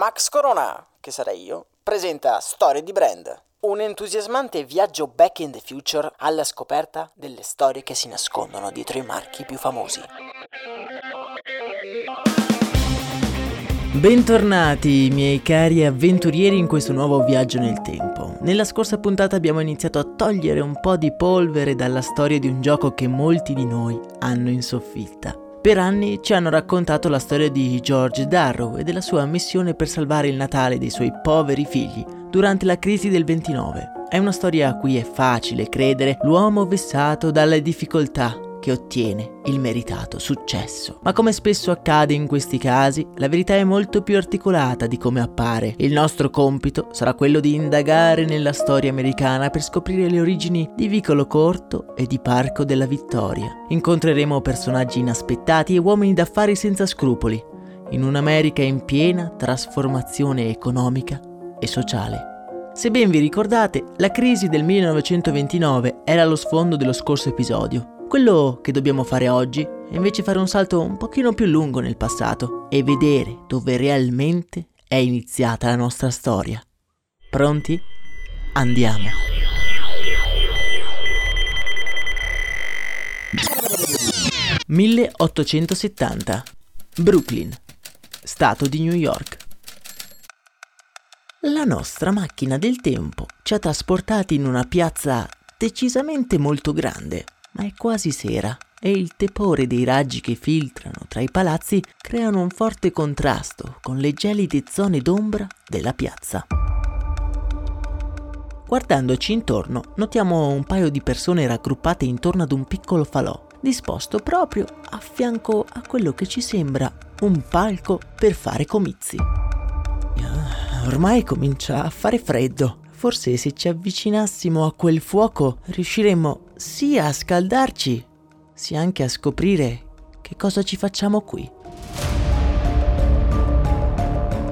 Max Corona, che sarei io, presenta Storie di Brand, un entusiasmante viaggio back in the future alla scoperta delle storie che si nascondono dietro i marchi più famosi. Bentornati miei cari avventurieri in questo nuovo viaggio nel tempo. Nella scorsa puntata abbiamo iniziato a togliere un po' di polvere dalla storia di un gioco che molti di noi hanno in soffitta. Per anni ci hanno raccontato la storia di George Darrow e della sua missione per salvare il Natale dei suoi poveri figli durante la crisi del 29. È una storia a cui è facile credere l'uomo vessato dalle difficoltà che ottiene il meritato successo. Ma come spesso accade in questi casi, la verità è molto più articolata di come appare. Il nostro compito sarà quello di indagare nella storia americana per scoprire le origini di Vicolo Corto e di Parco della Vittoria. Incontreremo personaggi inaspettati e uomini d'affari senza scrupoli, in un'America in piena trasformazione economica e sociale. Se ben vi ricordate, la crisi del 1929 era lo sfondo dello scorso episodio quello che dobbiamo fare oggi è invece fare un salto un pochino più lungo nel passato e vedere dove realmente è iniziata la nostra storia. Pronti? Andiamo. «1870. Brooklyn, Stato di New York. La nostra macchina del tempo ci ha trasportati in una piazza decisamente molto grande, ma è quasi sera e il tepore dei raggi che filtrano tra i palazzi creano un forte contrasto con le gelide zone d'ombra della piazza. Guardandoci intorno, notiamo un paio di persone raggruppate intorno ad un piccolo falò, disposto proprio a fianco a quello che ci sembra un palco per fare comizi. Ah, ormai comincia a fare freddo. Forse se ci avvicinassimo a quel fuoco riusciremmo sia a scaldarci, sia anche a scoprire che cosa ci facciamo qui.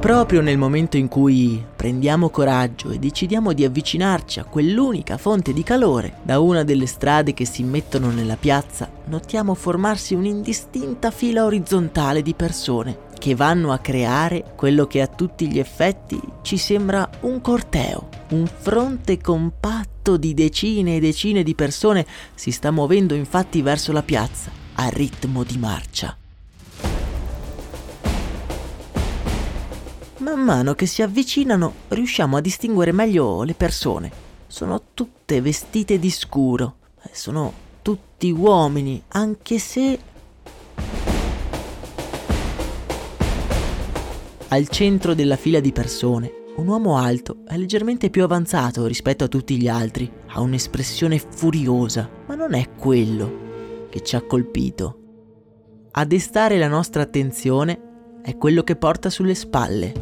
Proprio nel momento in cui prendiamo coraggio e decidiamo di avvicinarci a quell'unica fonte di calore, da una delle strade che si mettono nella piazza, notiamo formarsi un'indistinta fila orizzontale di persone che vanno a creare quello che a tutti gli effetti ci sembra un corteo. Un fronte compatto di decine e decine di persone si sta muovendo infatti verso la piazza a ritmo di marcia. Man mano che si avvicinano riusciamo a distinguere meglio le persone. Sono tutte vestite di scuro, sono tutti uomini, anche se Al centro della fila di persone, un uomo alto è leggermente più avanzato rispetto a tutti gli altri, ha un'espressione furiosa, ma non è quello che ci ha colpito. A destare la nostra attenzione è quello che porta sulle spalle.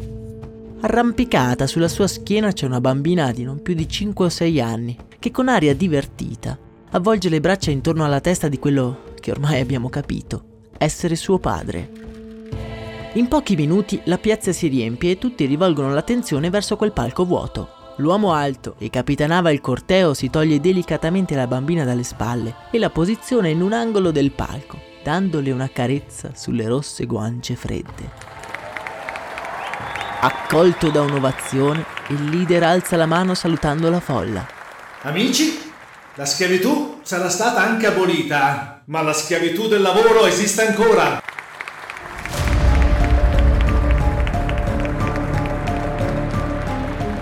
Arrampicata sulla sua schiena c'è una bambina di non più di 5 o 6 anni, che con aria divertita avvolge le braccia intorno alla testa di quello che ormai abbiamo capito, essere suo padre. In pochi minuti la piazza si riempie e tutti rivolgono l'attenzione verso quel palco vuoto. L'uomo alto che capitanava il corteo si toglie delicatamente la bambina dalle spalle e la posiziona in un angolo del palco, dandole una carezza sulle rosse guance fredde. Accolto da un'ovazione, il leader alza la mano salutando la folla. Amici, la schiavitù sarà stata anche abolita, ma la schiavitù del lavoro esiste ancora.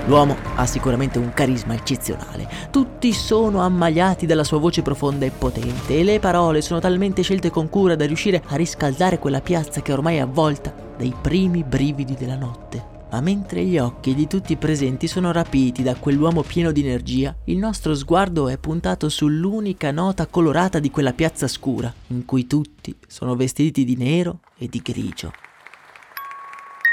L'uomo ha sicuramente un carisma eccezionale. Tutti sono ammaliati dalla sua voce profonda e potente e le parole sono talmente scelte con cura da riuscire a riscaldare quella piazza che ormai è avvolta dai primi brividi della notte. Ma mentre gli occhi di tutti i presenti sono rapiti da quell'uomo pieno di energia, il nostro sguardo è puntato sull'unica nota colorata di quella piazza scura, in cui tutti sono vestiti di nero e di grigio.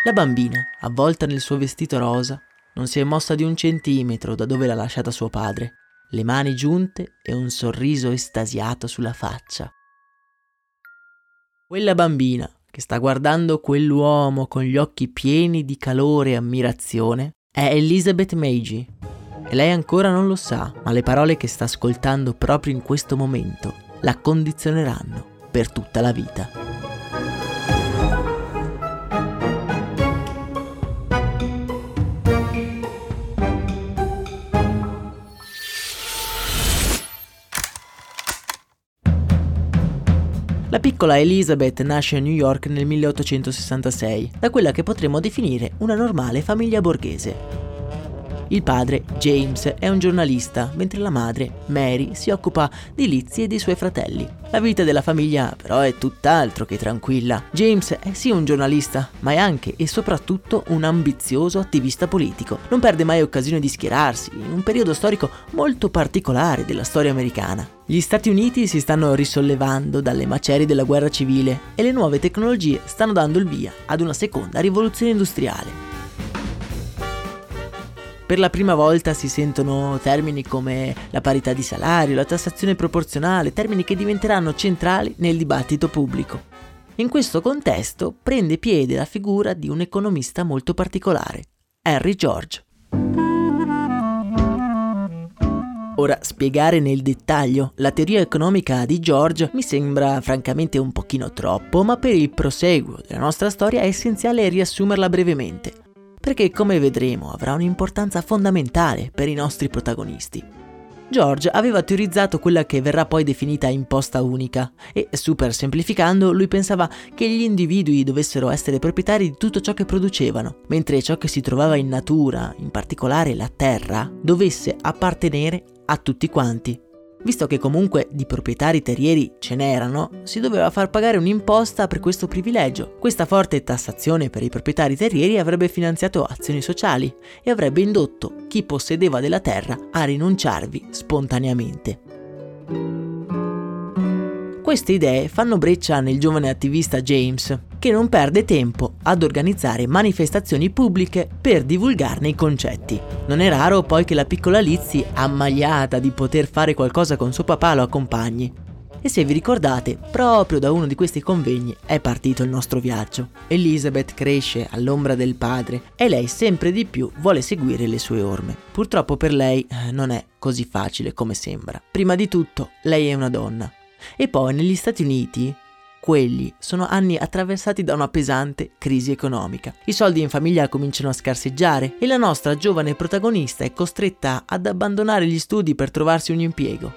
La bambina, avvolta nel suo vestito rosa, non si è mossa di un centimetro da dove l'ha lasciata suo padre, le mani giunte e un sorriso estasiato sulla faccia. Quella bambina, che sta guardando quell'uomo con gli occhi pieni di calore e ammirazione, è Elizabeth Meiji. E lei ancora non lo sa, ma le parole che sta ascoltando proprio in questo momento la condizioneranno per tutta la vita. Piccola Elizabeth nasce a New York nel 1866, da quella che potremmo definire una normale famiglia borghese. Il padre, James, è un giornalista, mentre la madre, Mary, si occupa di Lizzie e dei suoi fratelli. La vita della famiglia però è tutt'altro che tranquilla. James è sì un giornalista, ma è anche e soprattutto un ambizioso attivista politico. Non perde mai occasione di schierarsi in un periodo storico molto particolare della storia americana. Gli Stati Uniti si stanno risollevando dalle macerie della guerra civile e le nuove tecnologie stanno dando il via ad una seconda rivoluzione industriale. Per la prima volta si sentono termini come la parità di salario, la tassazione proporzionale, termini che diventeranno centrali nel dibattito pubblico. In questo contesto prende piede la figura di un economista molto particolare, Henry George. Ora, spiegare nel dettaglio la teoria economica di George mi sembra francamente un pochino troppo, ma per il proseguo della nostra storia è essenziale riassumerla brevemente perché come vedremo avrà un'importanza fondamentale per i nostri protagonisti. George aveva teorizzato quella che verrà poi definita imposta unica e, super semplificando, lui pensava che gli individui dovessero essere proprietari di tutto ciò che producevano, mentre ciò che si trovava in natura, in particolare la terra, dovesse appartenere a tutti quanti. Visto che comunque di proprietari terrieri ce n'erano, si doveva far pagare un'imposta per questo privilegio. Questa forte tassazione per i proprietari terrieri avrebbe finanziato azioni sociali e avrebbe indotto chi possedeva della terra a rinunciarvi spontaneamente. Queste idee fanno breccia nel giovane attivista James, che non perde tempo ad organizzare manifestazioni pubbliche per divulgarne i concetti. Non è raro poi che la piccola Lizzie, ammagliata di poter fare qualcosa con suo papà, lo accompagni. E se vi ricordate, proprio da uno di questi convegni è partito il nostro viaggio. Elizabeth cresce all'ombra del padre e lei sempre di più vuole seguire le sue orme. Purtroppo per lei eh, non è così facile come sembra. Prima di tutto, lei è una donna. E poi negli Stati Uniti quelli sono anni attraversati da una pesante crisi economica. I soldi in famiglia cominciano a scarseggiare e la nostra giovane protagonista è costretta ad abbandonare gli studi per trovarsi un impiego.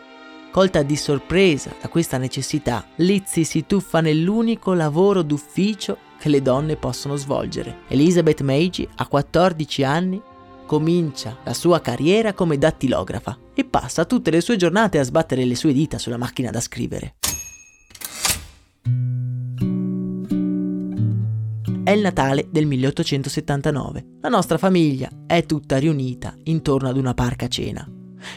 Colta di sorpresa da questa necessità, Lizzie si tuffa nell'unico lavoro d'ufficio che le donne possono svolgere. Elizabeth Meiji, a 14 anni, comincia la sua carriera come dattilografa e passa tutte le sue giornate a sbattere le sue dita sulla macchina da scrivere. È il Natale del 1879. La nostra famiglia è tutta riunita intorno ad una parca cena.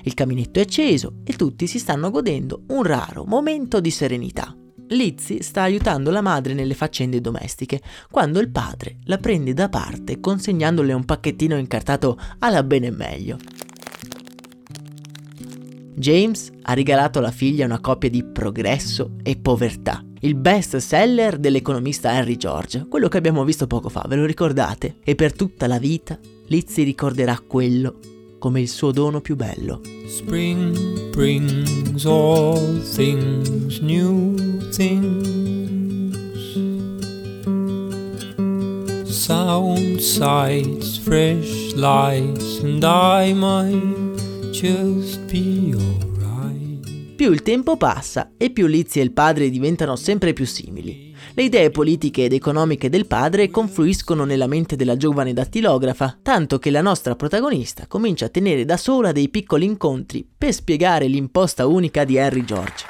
Il caminetto è acceso e tutti si stanno godendo un raro momento di serenità. Lizzie sta aiutando la madre nelle faccende domestiche, quando il padre la prende da parte consegnandole un pacchettino incartato alla bene meglio. James ha regalato alla figlia una copia di Progresso e Povertà, il best seller dell'economista Henry George, quello che abbiamo visto poco fa, ve lo ricordate? E per tutta la vita Lizzie ricorderà quello come il suo dono più bello. Spring brings all things new things. Sound sights, fresh lights, and I might just be alright. Più il tempo passa e più Lizzie e il padre diventano sempre più simili. Le idee politiche ed economiche del padre confluiscono nella mente della giovane dattilografa, tanto che la nostra protagonista comincia a tenere da sola dei piccoli incontri per spiegare l'imposta unica di Henry George.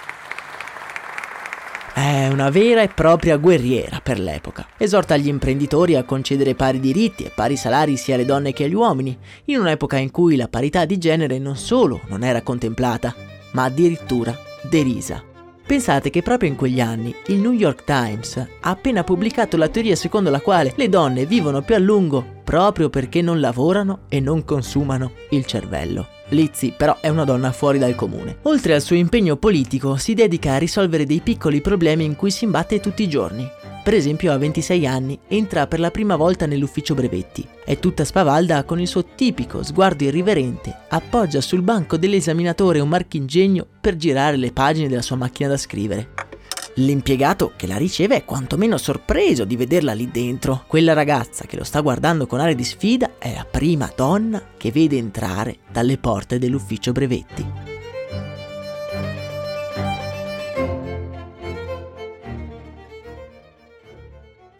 È una vera e propria guerriera per l'epoca. Esorta gli imprenditori a concedere pari diritti e pari salari sia alle donne che agli uomini, in un'epoca in cui la parità di genere non solo non era contemplata, ma addirittura derisa. Pensate che proprio in quegli anni il New York Times ha appena pubblicato la teoria secondo la quale le donne vivono più a lungo proprio perché non lavorano e non consumano il cervello. Lizzie però è una donna fuori dal comune. Oltre al suo impegno politico si dedica a risolvere dei piccoli problemi in cui si imbatte tutti i giorni. Per esempio, a 26 anni entra per la prima volta nell'ufficio brevetti. È tutta spavalda con il suo tipico sguardo irriverente, appoggia sul banco dell'esaminatore un marchingegno per girare le pagine della sua macchina da scrivere. L'impiegato che la riceve è quantomeno sorpreso di vederla lì dentro. Quella ragazza che lo sta guardando con aria di sfida è la prima donna che vede entrare dalle porte dell'ufficio brevetti.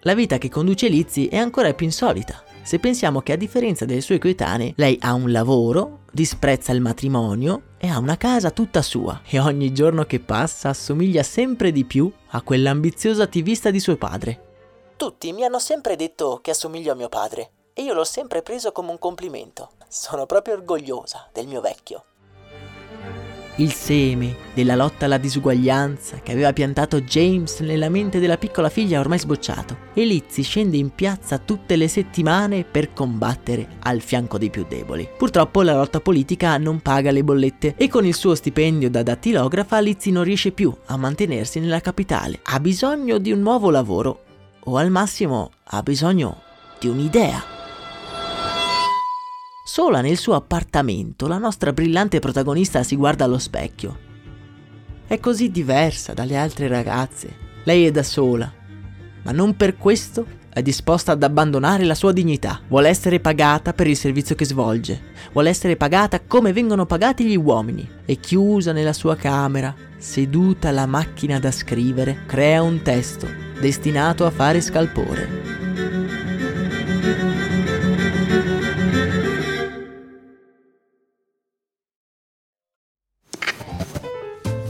La vita che conduce Lizzie è ancora più insolita. Se pensiamo che a differenza delle sue coetanee, lei ha un lavoro, disprezza il matrimonio e ha una casa tutta sua e ogni giorno che passa assomiglia sempre di più a quell'ambizioso attivista di suo padre. Tutti mi hanno sempre detto che assomiglio a mio padre e io l'ho sempre preso come un complimento. Sono proprio orgogliosa del mio vecchio il seme della lotta alla disuguaglianza che aveva piantato James nella mente della piccola figlia ormai sbocciato. E Lizzie scende in piazza tutte le settimane per combattere al fianco dei più deboli. Purtroppo la lotta politica non paga le bollette e con il suo stipendio da dattilografa Lizzie non riesce più a mantenersi nella capitale. Ha bisogno di un nuovo lavoro o al massimo ha bisogno di un'idea. Sola nel suo appartamento, la nostra brillante protagonista si guarda allo specchio. È così diversa dalle altre ragazze. Lei è da sola, ma non per questo è disposta ad abbandonare la sua dignità. Vuole essere pagata per il servizio che svolge. Vuole essere pagata come vengono pagati gli uomini. E chiusa nella sua camera, seduta alla macchina da scrivere, crea un testo destinato a fare scalpore.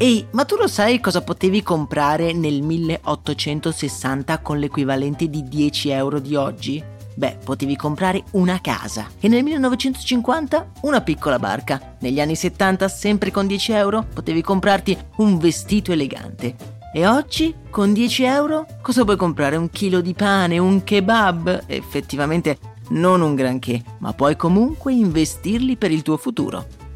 Ehi, ma tu lo sai cosa potevi comprare nel 1860 con l'equivalente di 10 euro di oggi? Beh, potevi comprare una casa e nel 1950 una piccola barca. Negli anni 70, sempre con 10 euro, potevi comprarti un vestito elegante. E oggi, con 10 euro, cosa puoi comprare? Un chilo di pane, un kebab? Effettivamente non un granché, ma puoi comunque investirli per il tuo futuro.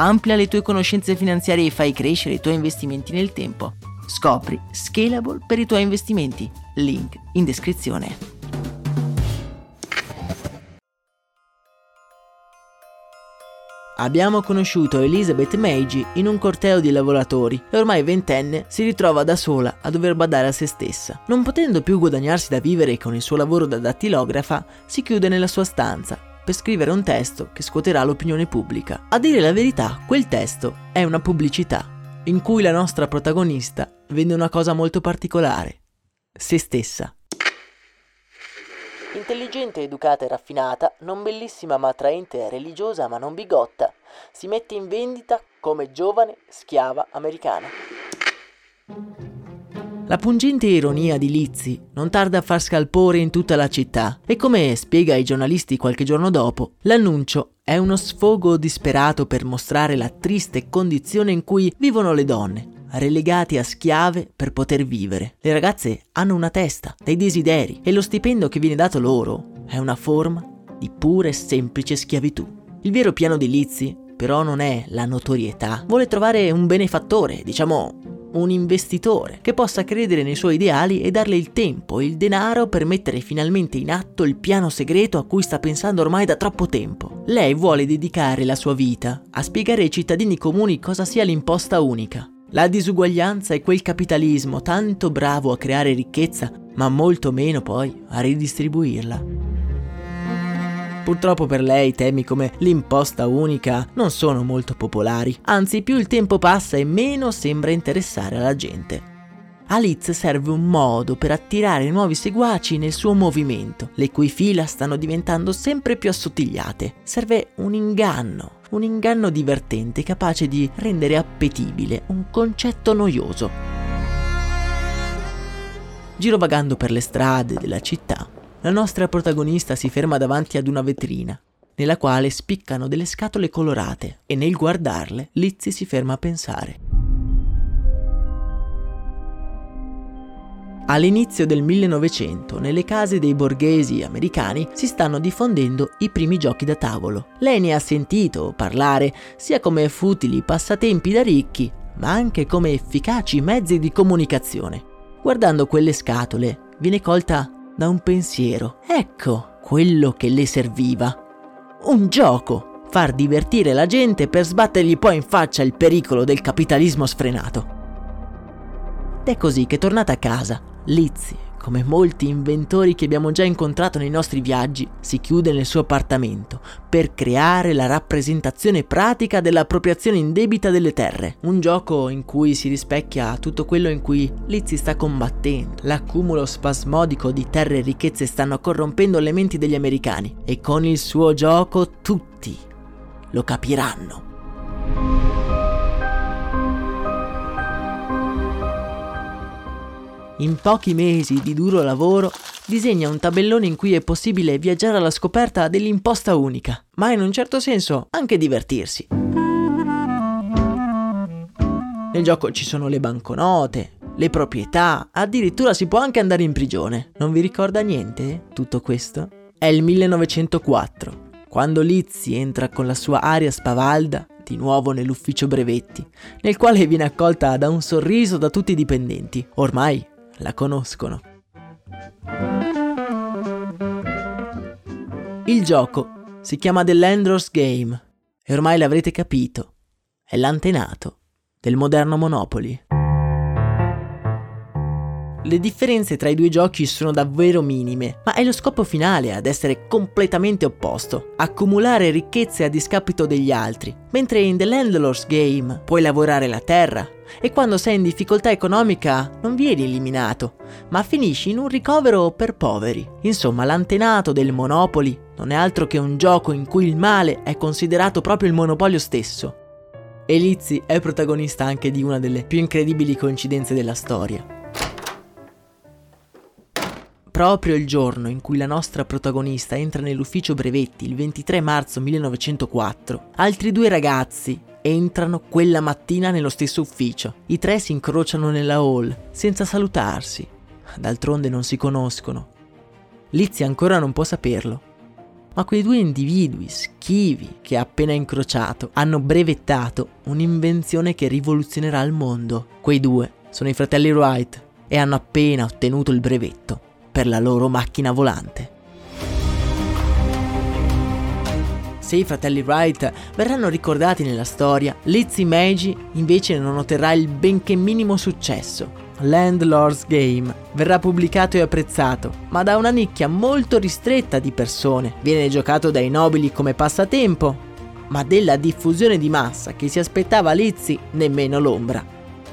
Amplia le tue conoscenze finanziarie e fai crescere i tuoi investimenti nel tempo. Scopri Scalable per i tuoi investimenti. Link in descrizione. Abbiamo conosciuto Elizabeth Meiji in un corteo di lavoratori e ormai ventenne si ritrova da sola a dover badare a se stessa. Non potendo più guadagnarsi da vivere con il suo lavoro da dattilografa, si chiude nella sua stanza per scrivere un testo che scuoterà l'opinione pubblica. A dire la verità, quel testo è una pubblicità, in cui la nostra protagonista vende una cosa molto particolare, se stessa. Intelligente, educata e raffinata, non bellissima ma attraente e religiosa ma non bigotta, si mette in vendita come giovane schiava americana. La pungente ironia di Lizzie non tarda a far scalpore in tutta la città e come spiega ai giornalisti qualche giorno dopo, l'annuncio è uno sfogo disperato per mostrare la triste condizione in cui vivono le donne, relegate a schiave per poter vivere. Le ragazze hanno una testa, dei desideri e lo stipendio che viene dato loro è una forma di pura e semplice schiavitù. Il vero piano di Lizzie però non è la notorietà, vuole trovare un benefattore, diciamo un investitore che possa credere nei suoi ideali e darle il tempo e il denaro per mettere finalmente in atto il piano segreto a cui sta pensando ormai da troppo tempo. Lei vuole dedicare la sua vita a spiegare ai cittadini comuni cosa sia l'imposta unica. La disuguaglianza è quel capitalismo tanto bravo a creare ricchezza, ma molto meno poi a ridistribuirla. Purtroppo per lei temi come l'imposta unica non sono molto popolari, anzi più il tempo passa e meno sembra interessare alla gente. A Liz serve un modo per attirare nuovi seguaci nel suo movimento, le cui fila stanno diventando sempre più assottigliate. Serve un inganno, un inganno divertente capace di rendere appetibile un concetto noioso. Girovagando per le strade della città, la nostra protagonista si ferma davanti ad una vetrina, nella quale spiccano delle scatole colorate e nel guardarle Lizzie si ferma a pensare. All'inizio del 1900, nelle case dei borghesi americani si stanno diffondendo i primi giochi da tavolo. Lei ne ha sentito parlare sia come futili passatempi da ricchi, ma anche come efficaci mezzi di comunicazione. Guardando quelle scatole, viene colta da un pensiero. Ecco quello che le serviva. Un gioco. Far divertire la gente per sbattergli poi in faccia il pericolo del capitalismo sfrenato. Ed è così che tornata a casa, Lizzie come molti inventori che abbiamo già incontrato nei nostri viaggi, si chiude nel suo appartamento per creare la rappresentazione pratica dell'appropriazione indebita delle terre. Un gioco in cui si rispecchia tutto quello in cui Lizzie sta combattendo. L'accumulo spasmodico di terre e ricchezze stanno corrompendo le menti degli americani e con il suo gioco tutti lo capiranno. In pochi mesi di duro lavoro, disegna un tabellone in cui è possibile viaggiare alla scoperta dell'imposta unica, ma in un certo senso anche divertirsi. Nel gioco ci sono le banconote, le proprietà, addirittura si può anche andare in prigione. Non vi ricorda niente tutto questo? È il 1904, quando Lizzie entra con la sua aria spavalda di nuovo nell'ufficio brevetti, nel quale viene accolta da un sorriso da tutti i dipendenti. Ormai la conoscono. Il gioco si chiama The Landlord's Game e ormai l'avrete capito, è l'antenato del moderno Monopoly. Le differenze tra i due giochi sono davvero minime, ma è lo scopo finale ad essere completamente opposto, accumulare ricchezze a discapito degli altri, mentre in The Landlord's Game puoi lavorare la terra e quando sei in difficoltà economica non vieni eliminato, ma finisci in un ricovero per poveri. Insomma, l'antenato del Monopoly non è altro che un gioco in cui il male è considerato proprio il monopolio stesso. E Lizzie è protagonista anche di una delle più incredibili coincidenze della storia proprio il giorno in cui la nostra protagonista entra nell'ufficio brevetti, il 23 marzo 1904, altri due ragazzi entrano quella mattina nello stesso ufficio. I tre si incrociano nella hall, senza salutarsi. D'altronde non si conoscono. Lizzie ancora non può saperlo. Ma quei due individui schivi che ha appena incrociato hanno brevettato un'invenzione che rivoluzionerà il mondo. Quei due sono i fratelli Wright e hanno appena ottenuto il brevetto per la loro macchina volante. Se i fratelli Wright verranno ricordati nella storia, Lizzie Meiji invece non otterrà il benché minimo successo. Landlord's Game verrà pubblicato e apprezzato, ma da una nicchia molto ristretta di persone. Viene giocato dai nobili come passatempo, ma della diffusione di massa che si aspettava Lizzie nemmeno l'ombra.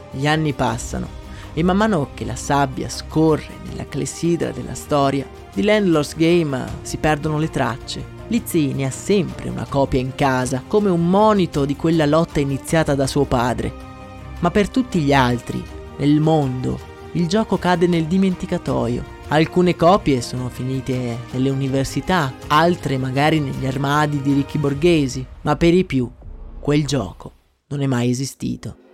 Gli anni passano e man mano che la sabbia scorre nella clessidra della storia, di Landlord's Game si perdono le tracce. Lizzie ne ha sempre una copia in casa, come un monito di quella lotta iniziata da suo padre. Ma per tutti gli altri, nel mondo, il gioco cade nel dimenticatoio. Alcune copie sono finite nelle università, altre magari negli armadi di ricchi borghesi, ma per i più quel gioco non è mai esistito.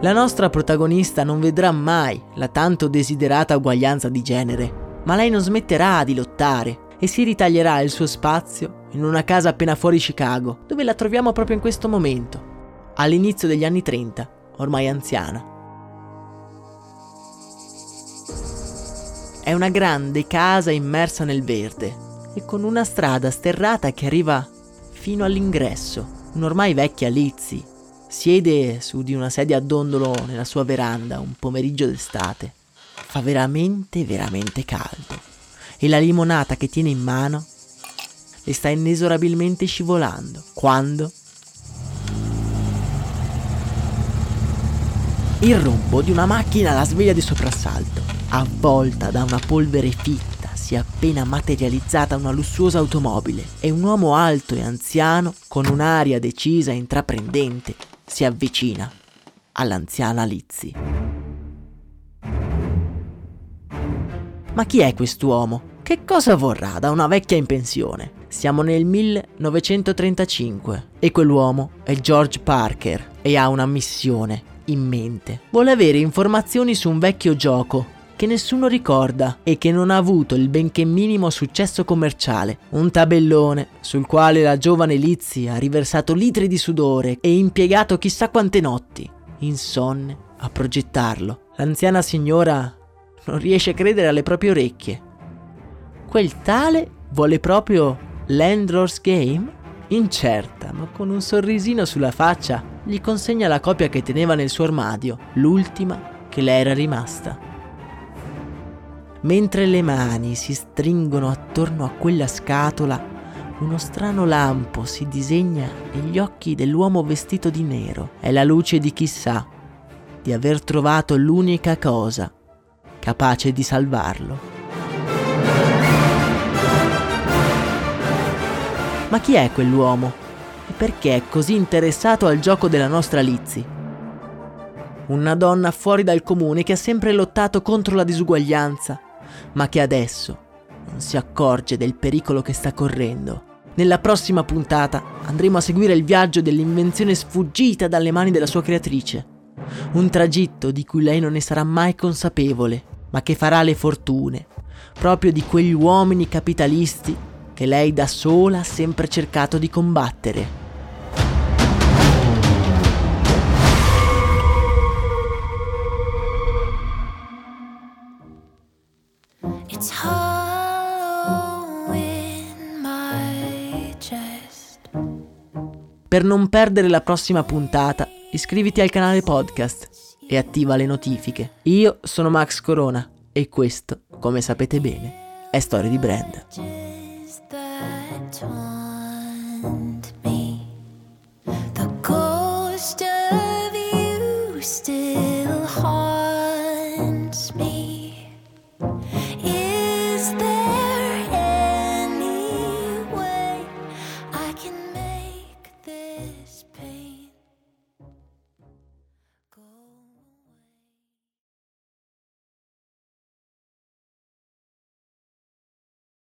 La nostra protagonista non vedrà mai la tanto desiderata uguaglianza di genere, ma lei non smetterà di lottare e si ritaglierà il suo spazio in una casa appena fuori Chicago, dove la troviamo proprio in questo momento, all'inizio degli anni 30, ormai anziana. È una grande casa immersa nel verde e con una strada sterrata che arriva fino all'ingresso, un'ormai vecchia Lizzie Siede su di una sedia a dondolo nella sua veranda un pomeriggio d'estate. Fa veramente, veramente caldo. E la limonata che tiene in mano le sta inesorabilmente scivolando. Quando? Il rombo di una macchina la sveglia di soprassalto. Avvolta da una polvere fitta, si è appena materializzata una lussuosa automobile e un uomo alto e anziano, con un'aria decisa e intraprendente, si avvicina all'anziana Lizzie. Ma chi è quest'uomo? Che cosa vorrà da una vecchia in pensione? Siamo nel 1935 e quell'uomo è George Parker e ha una missione in mente. Vuole avere informazioni su un vecchio gioco che nessuno ricorda e che non ha avuto il benché minimo successo commerciale. Un tabellone sul quale la giovane Lizzie ha riversato litri di sudore e impiegato chissà quante notti, insonne, a progettarlo. L'anziana signora non riesce a credere alle proprie orecchie. Quel tale vuole proprio Landlord's Game? Incerta, ma con un sorrisino sulla faccia, gli consegna la copia che teneva nel suo armadio, l'ultima che le era rimasta mentre le mani si stringono attorno a quella scatola, uno strano lampo si disegna negli occhi dell'uomo vestito di nero. È la luce di chi sa di aver trovato l'unica cosa capace di salvarlo. Ma chi è quell'uomo? E perché è così interessato al gioco della nostra Lizzie? Una donna fuori dal comune che ha sempre lottato contro la disuguaglianza, ma che adesso non si accorge del pericolo che sta correndo. Nella prossima puntata andremo a seguire il viaggio dell'invenzione sfuggita dalle mani della sua creatrice. Un tragitto di cui lei non ne sarà mai consapevole, ma che farà le fortune, proprio di quegli uomini capitalisti che lei da sola ha sempre cercato di combattere. Per non perdere la prossima puntata, iscriviti al canale podcast e attiva le notifiche. Io sono Max Corona e questo, come sapete bene, è Storia di Brand.